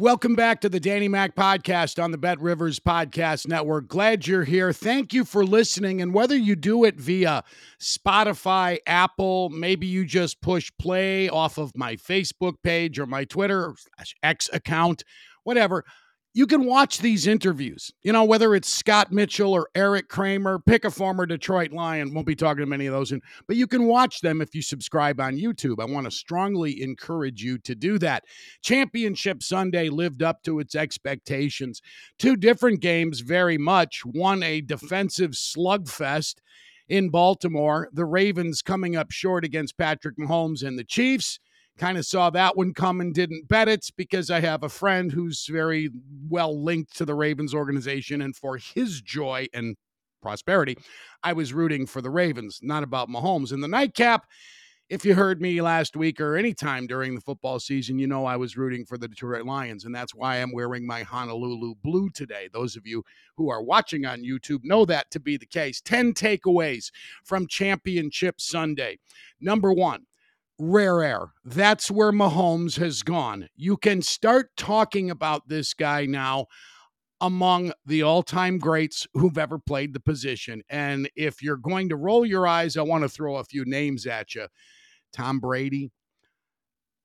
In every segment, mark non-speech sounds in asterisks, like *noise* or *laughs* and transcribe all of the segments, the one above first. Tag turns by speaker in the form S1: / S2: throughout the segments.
S1: Welcome back to the Danny Mac podcast on the Bet Rivers Podcast Network. Glad you're here. Thank you for listening. And whether you do it via Spotify, Apple, maybe you just push play off of my Facebook page or my Twitter X account, whatever you can watch these interviews. You know, whether it's Scott Mitchell or Eric Kramer, pick a former Detroit Lion. Won't be talking to many of those, but you can watch them if you subscribe on YouTube. I want to strongly encourage you to do that. Championship Sunday lived up to its expectations. Two different games, very much. One, a defensive slugfest in Baltimore. The Ravens coming up short against Patrick Mahomes and the Chiefs kind of saw that one come and didn't bet it because I have a friend who's very well linked to the Ravens organization. And for his joy and prosperity, I was rooting for the Ravens, not about Mahomes. In the nightcap, if you heard me last week or any time during the football season, you know I was rooting for the Detroit Lions, and that's why I'm wearing my Honolulu blue today. Those of you who are watching on YouTube know that to be the case. 10 takeaways from Championship Sunday. Number one, rare air. That's where Mahomes has gone. You can start talking about this guy now among the all time greats who've ever played the position. And if you're going to roll your eyes, I want to throw a few names at you Tom Brady,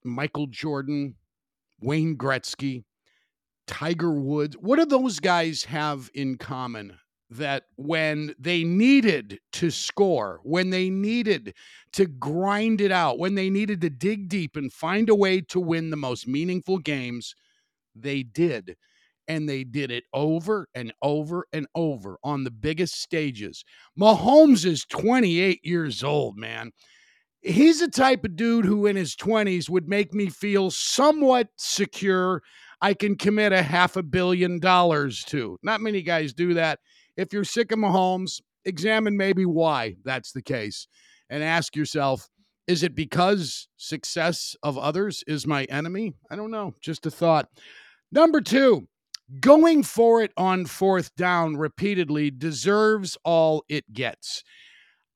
S1: Michael Jordan, Wayne Gretzky, Tiger Woods. What do those guys have in common? That when they needed to score, when they needed to grind it out, when they needed to dig deep and find a way to win the most meaningful games, they did. And they did it over and over and over on the biggest stages. Mahomes is 28 years old, man. He's the type of dude who, in his 20s, would make me feel somewhat secure. I can commit a half a billion dollars to. Not many guys do that if you're sick of Mahomes, examine maybe why that's the case and ask yourself, is it because success of others is my enemy? I don't know. Just a thought. Number two, going for it on fourth down repeatedly deserves all it gets.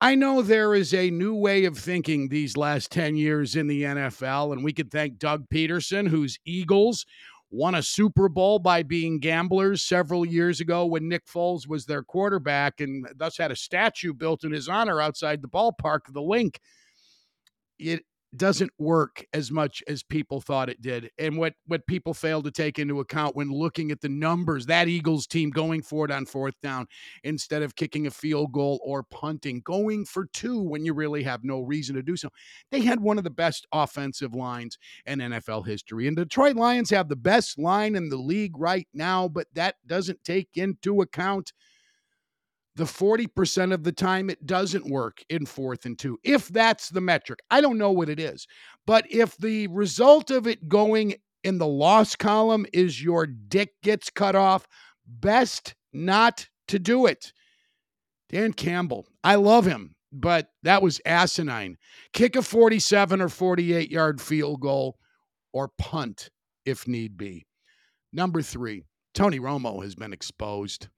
S1: I know there is a new way of thinking these last 10 years in the NFL, and we could thank Doug Pederson, whose Eagles won a Super Bowl by being gamblers several years ago when Nick Foles was their quarterback and thus had a statue built in his honor outside the ballpark, of the Linc. It doesn't work as much as people thought it did. And what what people failed to take into account when looking at the numbers, that Eagles team going for it on fourth down instead of kicking a field goal or punting, going for two when you really have no reason to do so. They had one of the best offensive lines in NFL history. And Detroit Lions have the best line in the league right now, but that doesn't take into account the 40% of the time it doesn't work in fourth and two, if that's the metric. I don't know what it is. But if the result of it going in the loss column is your dick gets cut off, best not to do it. Dan Campbell, I love him, but that was asinine. Kick a 47 or 48 yard field goal or punt if need be. Number three, Tony Romo has been exposed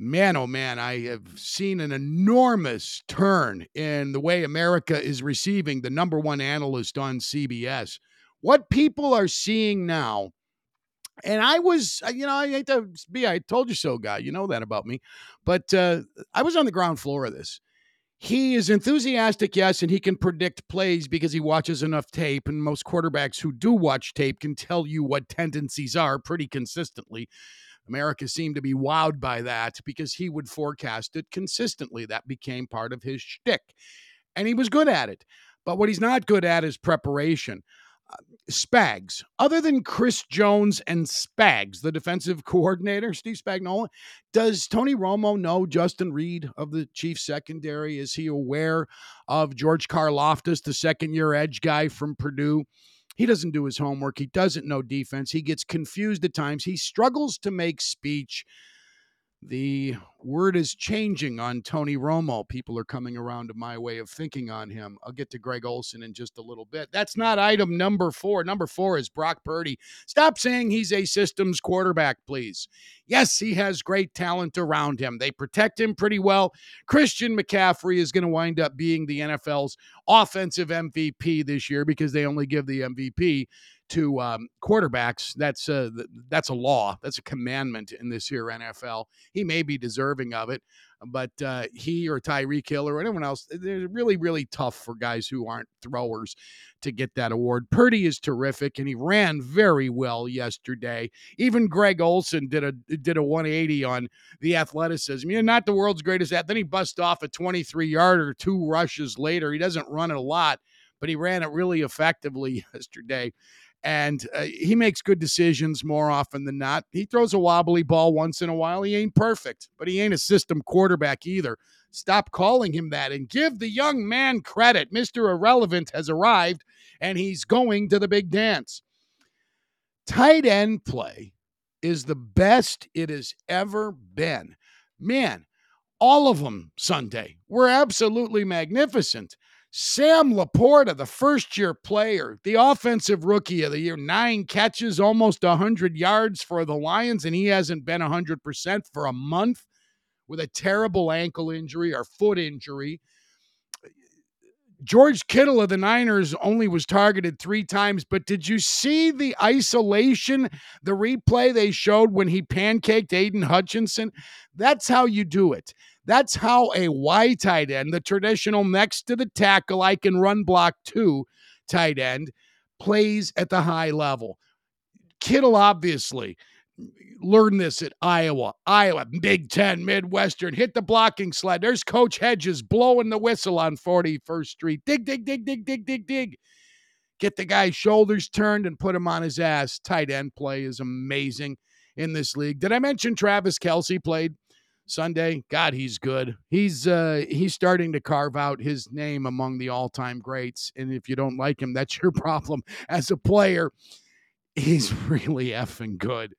S1: man, oh man, I have seen an enormous turn in the way America is receiving the number one analyst on CBS. What people are seeing now, and I was, you know, I hate to be, I told you so, guy. You know that about me. But uh, I was on the ground floor of this. He is enthusiastic, yes, and he can predict plays because he watches enough tape. And most quarterbacks who do watch tape can tell you what tendencies are pretty consistently. America seemed to be wowed by that because he would forecast it consistently. That became part of his shtick. And he was good at it. But what he's not good at is preparation. Uh, Spags, other than Chris Jones and Spags, the defensive *laughs* coordinator, Steve Spagnuolo, does Tony Romo know Justin Reid of the Chiefs secondary? Is he aware of George Karlaftis, the second year edge guy from Purdue? He doesn't do his homework. He doesn't know defense. He gets confused at times. He struggles to make speech the word is changing on Tony Romo. People are coming around to my way of thinking on him. I'll get to Greg Olsen in just a little bit. That's not item number four. Number four is Brock Purdy. Stop saying he's a systems quarterback, please. Yes, he has great talent around him. They protect him pretty well. Christian McCaffrey is going to wind up being the NFL's offensive MVP this year because they only give the MVP to um, quarterbacks. That's a that's a law. That's a commandment in this here NFL. He may be deserving of it, but uh, he or Tyreek Hill or anyone else, they're really really tough for guys who aren't throwers to get that award. Purdy is terrific, and he ran very well yesterday. Even Greg Olsen did a did a 180 on the athleticism. You're not the world's greatest at. Then he bust off a 23 yarder two rushes later. He doesn't run it a lot but he ran it really effectively *laughs* yesterday and uh, he makes good decisions more often than not. He throws a wobbly ball once in a while. He ain't perfect, but he ain't a system quarterback either. Stop calling him that and give the young man credit. Mr. Irrelevant has arrived and he's going to the big dance. Tight end play is the best it has ever been. Man, all of them Sunday were absolutely magnificent. Sam LaPorta, the first year player, the offensive rookie of the year, nine catches, almost 100 yards for the Lions, and he hasn't been 100% for a month with a terrible ankle injury or foot injury. George Kittle of the Niners only was targeted three times, but did you see the isolation, the replay they showed when he pancaked Aidan Hutchinson? That's how you do it. That's how a Y tight end, the traditional next to the tackle, I can run block two tight end, plays at the high level. Kittle obviously learned this at Iowa. Iowa, Big Ten, Midwestern, hit the blocking sled. There's Coach Hedges blowing the whistle on 41st Street. Dig, dig, dig, dig, dig, dig, dig. Get the guy's shoulders turned and put him on his ass. Tight end play is amazing in this league. Did I mention Travis Kelce played Sunday. God, he's good. He's uh he's starting to carve out his name among the all-time greats. And if you don't like him, that's *laughs* your problem. As a player, he's *laughs* really effing good.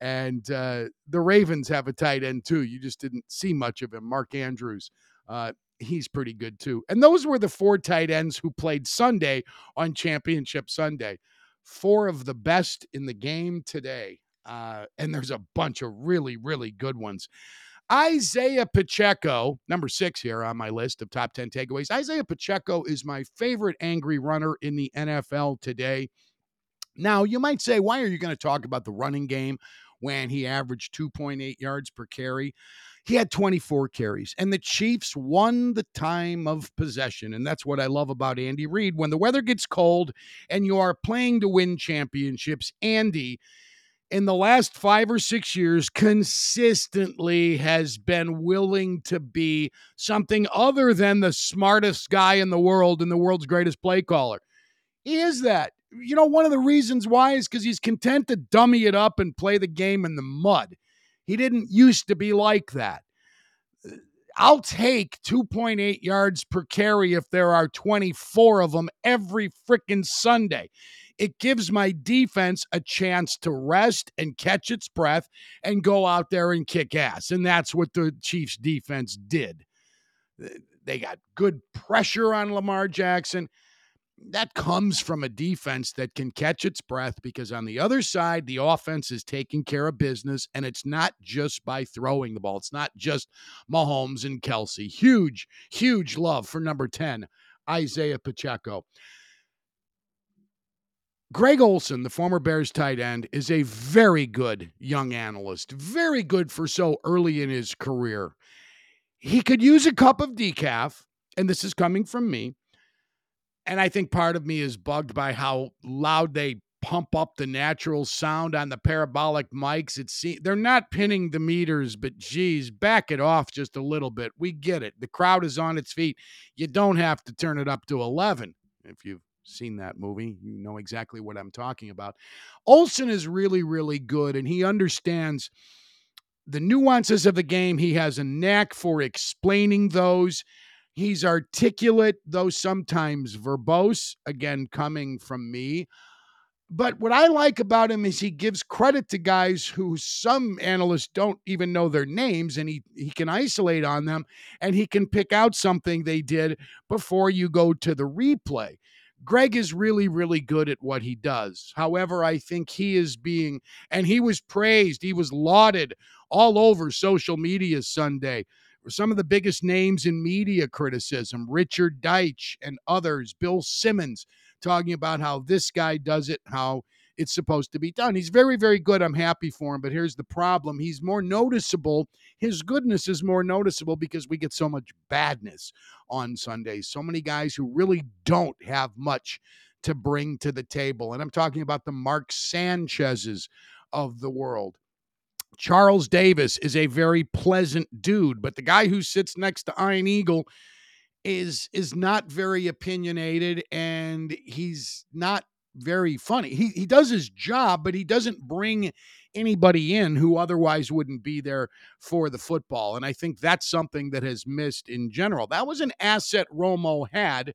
S1: And uh the Ravens have a tight end too. You just didn't see much of him. Mark Andrews. Uh he's pretty good too. And those were the four tight ends who played Sunday on Championship Sunday. Four of the best in the game today. Uh, and there's a bunch of really, really good ones. Isaiah Pacheco, number six here on my list of top 10 takeaways. Isaiah Pacheco is my favorite angry runner in the NFL today. Now, you might say, why are you going to talk about the running game when he averaged 2.8 yards per carry? He had 24 carries, and the Chiefs won the time of possession. And that's what I love about Andy Reid. When the weather gets cold and you are playing to win championships, Andy in the last five or six years consistently has been willing to be something other than the smartest guy in the world and the world's greatest play caller. He is that. You know, one of the reasons why is because he's content to dummy it up and play the game in the mud. He didn't used to be like that. I'll take 2.8 yards per carry if there are 24 of them every freaking Sunday it gives my defense a chance to rest and catch its breath and go out there and kick ass. And that's what the Chiefs defense did. They got good pressure on Lamar Jackson. That comes from a defense that can catch its breath because on the other side, the offense is taking care of business, and it's not just by throwing the ball. It's not just Mahomes and Kelce. Huge, huge love for number 10, Isaiah Pacheco. Greg Olsen, the former Bears tight end, is a very good young analyst, very good for so early in his career. He could use a cup of decaf, and this is coming from me. And I think part of me is bugged by how loud they pump up the natural sound on the parabolic mics. It's they're not pinning the meters, but geez, back it off just a little bit. We get it. The crowd is on its feet. You don't have to turn it up to 11 if you've seen that movie. You know exactly what I'm talking about. Olsen is really, really good, and he understands the nuances of the game. He has a knack for explaining those. He's articulate, though sometimes verbose, again, coming from me. But what I like about him is he gives credit to guys who some analysts don't even know their names, and he, he can isolate on them and he can pick out something they did before you go to the replay. Greg is really, really good at what he does. However, I think he is being, and he was praised, he was lauded all over social media Sunday. Some of the biggest names in media criticism, Richard Deitsch and others, Bill Simmons, talking about how this guy does it, how it's supposed to be done. He's very, very good. I'm happy for him. But here's the problem he's more noticeable. His goodness is more noticeable because we get so much badness on Sundays. So many guys who really don't have much to bring to the table. And I'm talking about the Mark Sanchez's of the world. Charles Davis is a very pleasant dude, but the guy who sits next to Ian Eagle is is not very opinionated and he's not very funny. He he does his job, but he doesn't bring anybody in who otherwise wouldn't be there for the football. And I think that's something that has missed in general. That was an asset Romo had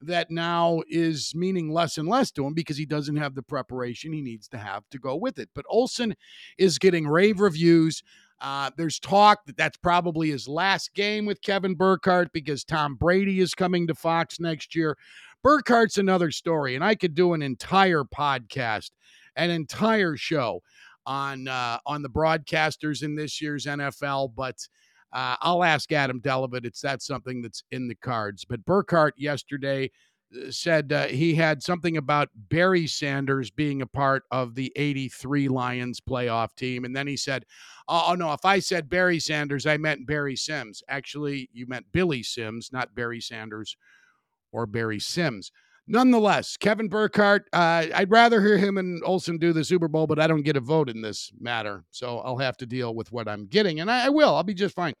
S1: that now is meaning less and less to him because he doesn't have the preparation he needs to have to go with it. But Olsen is getting rave reviews. Uh, there's talk that that's probably his last game with Kevin Burkhardt because Tom Brady is coming to Fox next year. Burkhardt's another story, and I could do an entire podcast, an entire show on uh, on the broadcasters in this year's NFL, but uh, I'll ask Adam Delavit. It's that something that's in the cards. But Burkhardt yesterday uh, said uh, he had something about Barry Sanders being a part of the 83 Lions playoff team. And then he said, Oh, no, if I said Barry Sanders, I meant Barry Sims. Actually, you meant Billy Sims, not Barry Sanders or Barry Sims. Nonetheless, Kevin Burkhardt, uh, I'd rather hear him and Olsen do the Super Bowl, but I don't get a vote in this matter. So I'll have to deal with what I'm getting, and I, I will. I'll be just fine.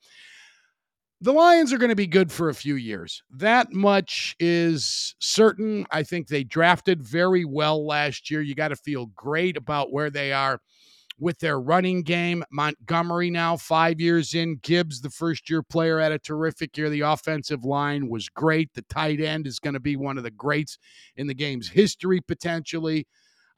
S1: The Lions are going to be good for a few years. That much is certain. I think they drafted very well last year. You got to feel great about where they are with their running game. Montgomery now five years in. Gibbs, the first year player, had a terrific year. The offensive line was great. The tight end is going to be one of the greats in the game's history, potentially.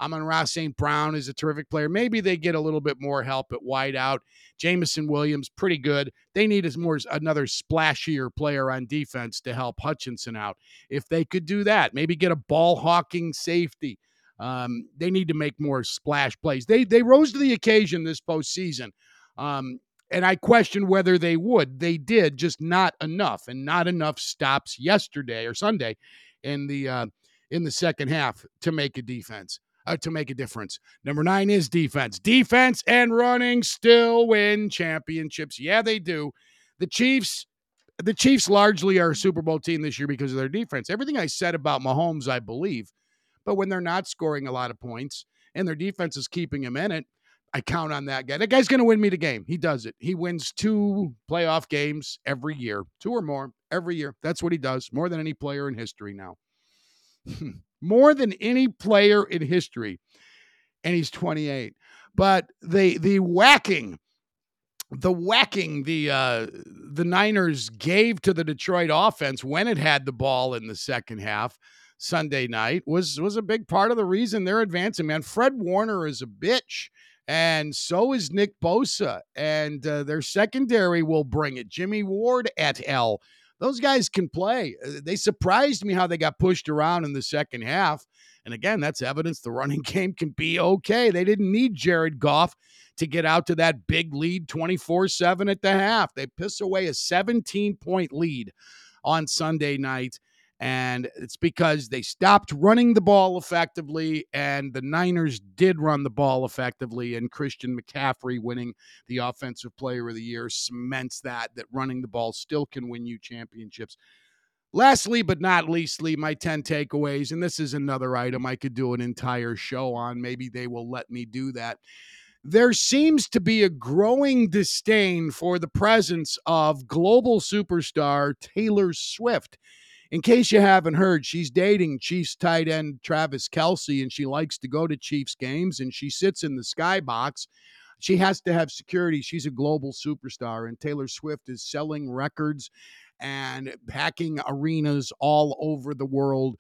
S1: Amon-Ra St. Brown is a terrific player. Maybe they get a little bit more help at wideout. Jameson Williams, pretty good. They need as more another splashier player on defense to help Hutchinson out. If they could do that, maybe get a ball hawking safety um, they need to make more splash plays. They they rose to the occasion this postseason. Um, and I question whether they would. They did, just not enough, and not enough stops yesterday or Sunday in the uh, in the second half to make a defense. Uh, to make a difference. Number nine is defense. Defense and running still win championships. Yeah, they do. The Chiefs, the Chiefs largely are a Super Bowl team this year because of their defense. Everything I said about Mahomes, I believe. But when they're not scoring a lot of points and their defense is keeping him in it, I count on that guy. That guy's going to win me the game. He does it. He wins two playoff games every year, two or more every year. That's what he does, more than any player in history now. *laughs* more than any player in history. And he's 28. But the the whacking the whacking the uh the Niners gave to the Detroit offense when it had the ball in the second half Sunday night was was a big part of the reason they're advancing. Man, Fred Warner is a bitch, and so is Nick Bosa, and uh, their secondary will bring it. Jimmie Ward et al. Those guys can play. Uh, they surprised me how they got pushed around in the second half. And again, that's evidence the running *laughs* game can be okay. They didn't need Jared Goff to get out to that big lead 24 7 at the half. They piss away a 17 point lead on Sunday night and it's because they stopped running the ball effectively, and the Niners did run the ball effectively. And Christian McCaffrey winning the Offensive Player of the Year cements that that running the ball still can win you championships. Lastly, but not leastly, my 10 takeaways, and this is another item I could do an entire show on. Maybe they will let me do that. There seems to be a growing disdain for the presence of global superstar Taylor Swift in case you haven't heard, she's dating Chiefs tight end Travis Kelce, and she likes to go to Chiefs games and she sits in the skybox. She has to have security. She's a global superstar, and Taylor Swift is selling records and packing arenas all over the world.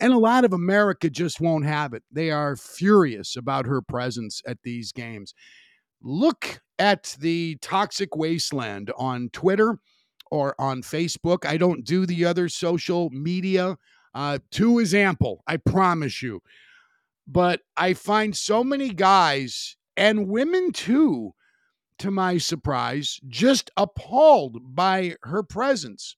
S1: And a lot of America just won't have it. They are furious about her presence at these games. Look at the toxic wasteland on Twitter or on Facebook. I don't do the other social media. Uh, two is ample, I promise you. But I find so many guys and women too, to my surprise, just appalled by her presence.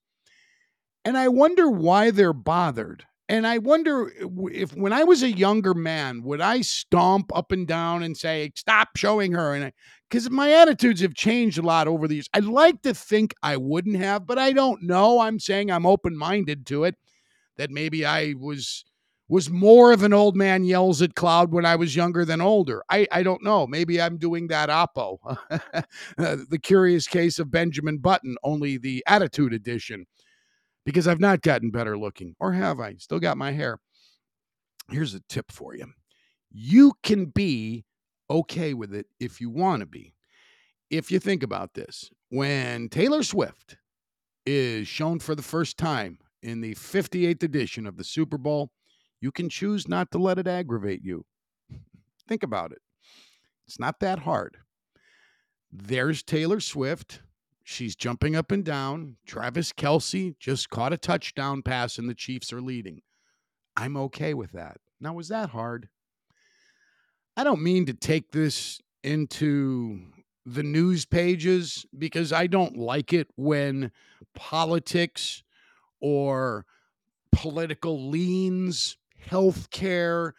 S1: And I wonder why they're bothered. And I wonder uh, if when I was a younger man, would I stomp up and down and say, stop showing her? And because my attitudes have changed a lot over the years. I'd like to think I wouldn't have, but I don't know. I'm saying I'm open minded to it, that maybe I was was more of an old man yells at cloud when I was younger than older. I, I don't know. Maybe I'm doing that oppo. *laughs* Uh, the curious case of Benjamin Button, only the attitude edition because I've not gotten better looking, or have I? Still got my hair. Here's a tip for you you can be okay with it if you want to be. If you think about this, when Taylor Swift is shown for the first time in the 58th edition of the Super Bowl, you can choose not to let it aggravate you. Think about it. It's not that hard. There's Taylor Swift She's jumping up and down. Travis Kelce just caught a touchdown pass and the Chiefs are leading. I'm okay with that. Now, was that hard? I don't mean to take this into the news pages because I don't like it when politics or political leans, healthcare,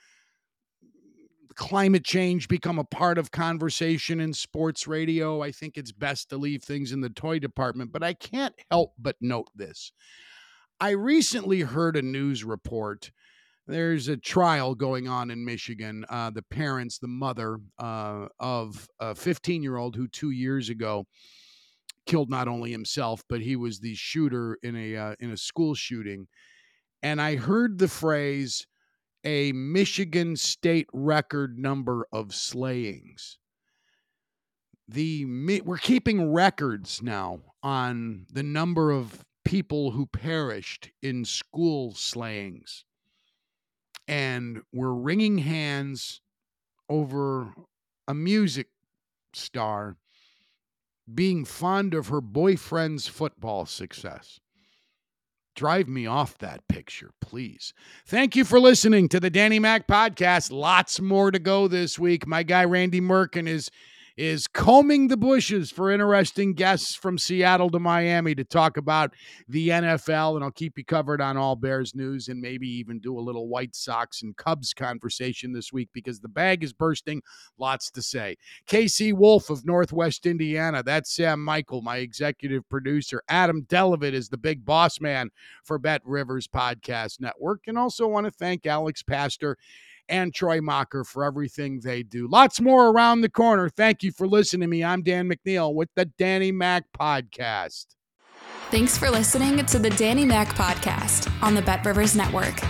S1: climate change become a part of conversation in sports radio, I think it's best to leave things in the toy department. But I can't help but note this. I recently heard a news report. There's a trial going on in Michigan. Uh, the parents, the mother uh, of a 15 year old who two years ago killed not only himself, but he was the shooter in a uh, in a school shooting. And I heard the phrase, a Michigan state record number of slayings. The we're keeping records now on the number of people who perished in school slayings. And we're wringing hands over a music star being fond of her boyfriend's football success. Drive me off that picture, please. Thank you for listening to the Danny Mac podcast. Lots more to go this week. My guy Randy Merkin is is combing the bushes for interesting guests from Seattle to Miami to talk about the NFL. And I'll keep you covered on all Bears news and maybe even do a little White Sox and Cubs conversation this week because the bag is bursting. Lots to say. KC Wolf of Northwest Indiana. That's Sam Michael, my executive producer. Adam Delavitt is the big boss man for Bet Rivers Podcast Network. And also want to thank Alex Pastor and Troy Mocker for everything they do. Lots more around the corner. Thank you for listening to me. I'm Dan McNeil with the Danny Mac Podcast.
S2: Thanks for listening to the Danny Mac Podcast on the Bet Rivers Network.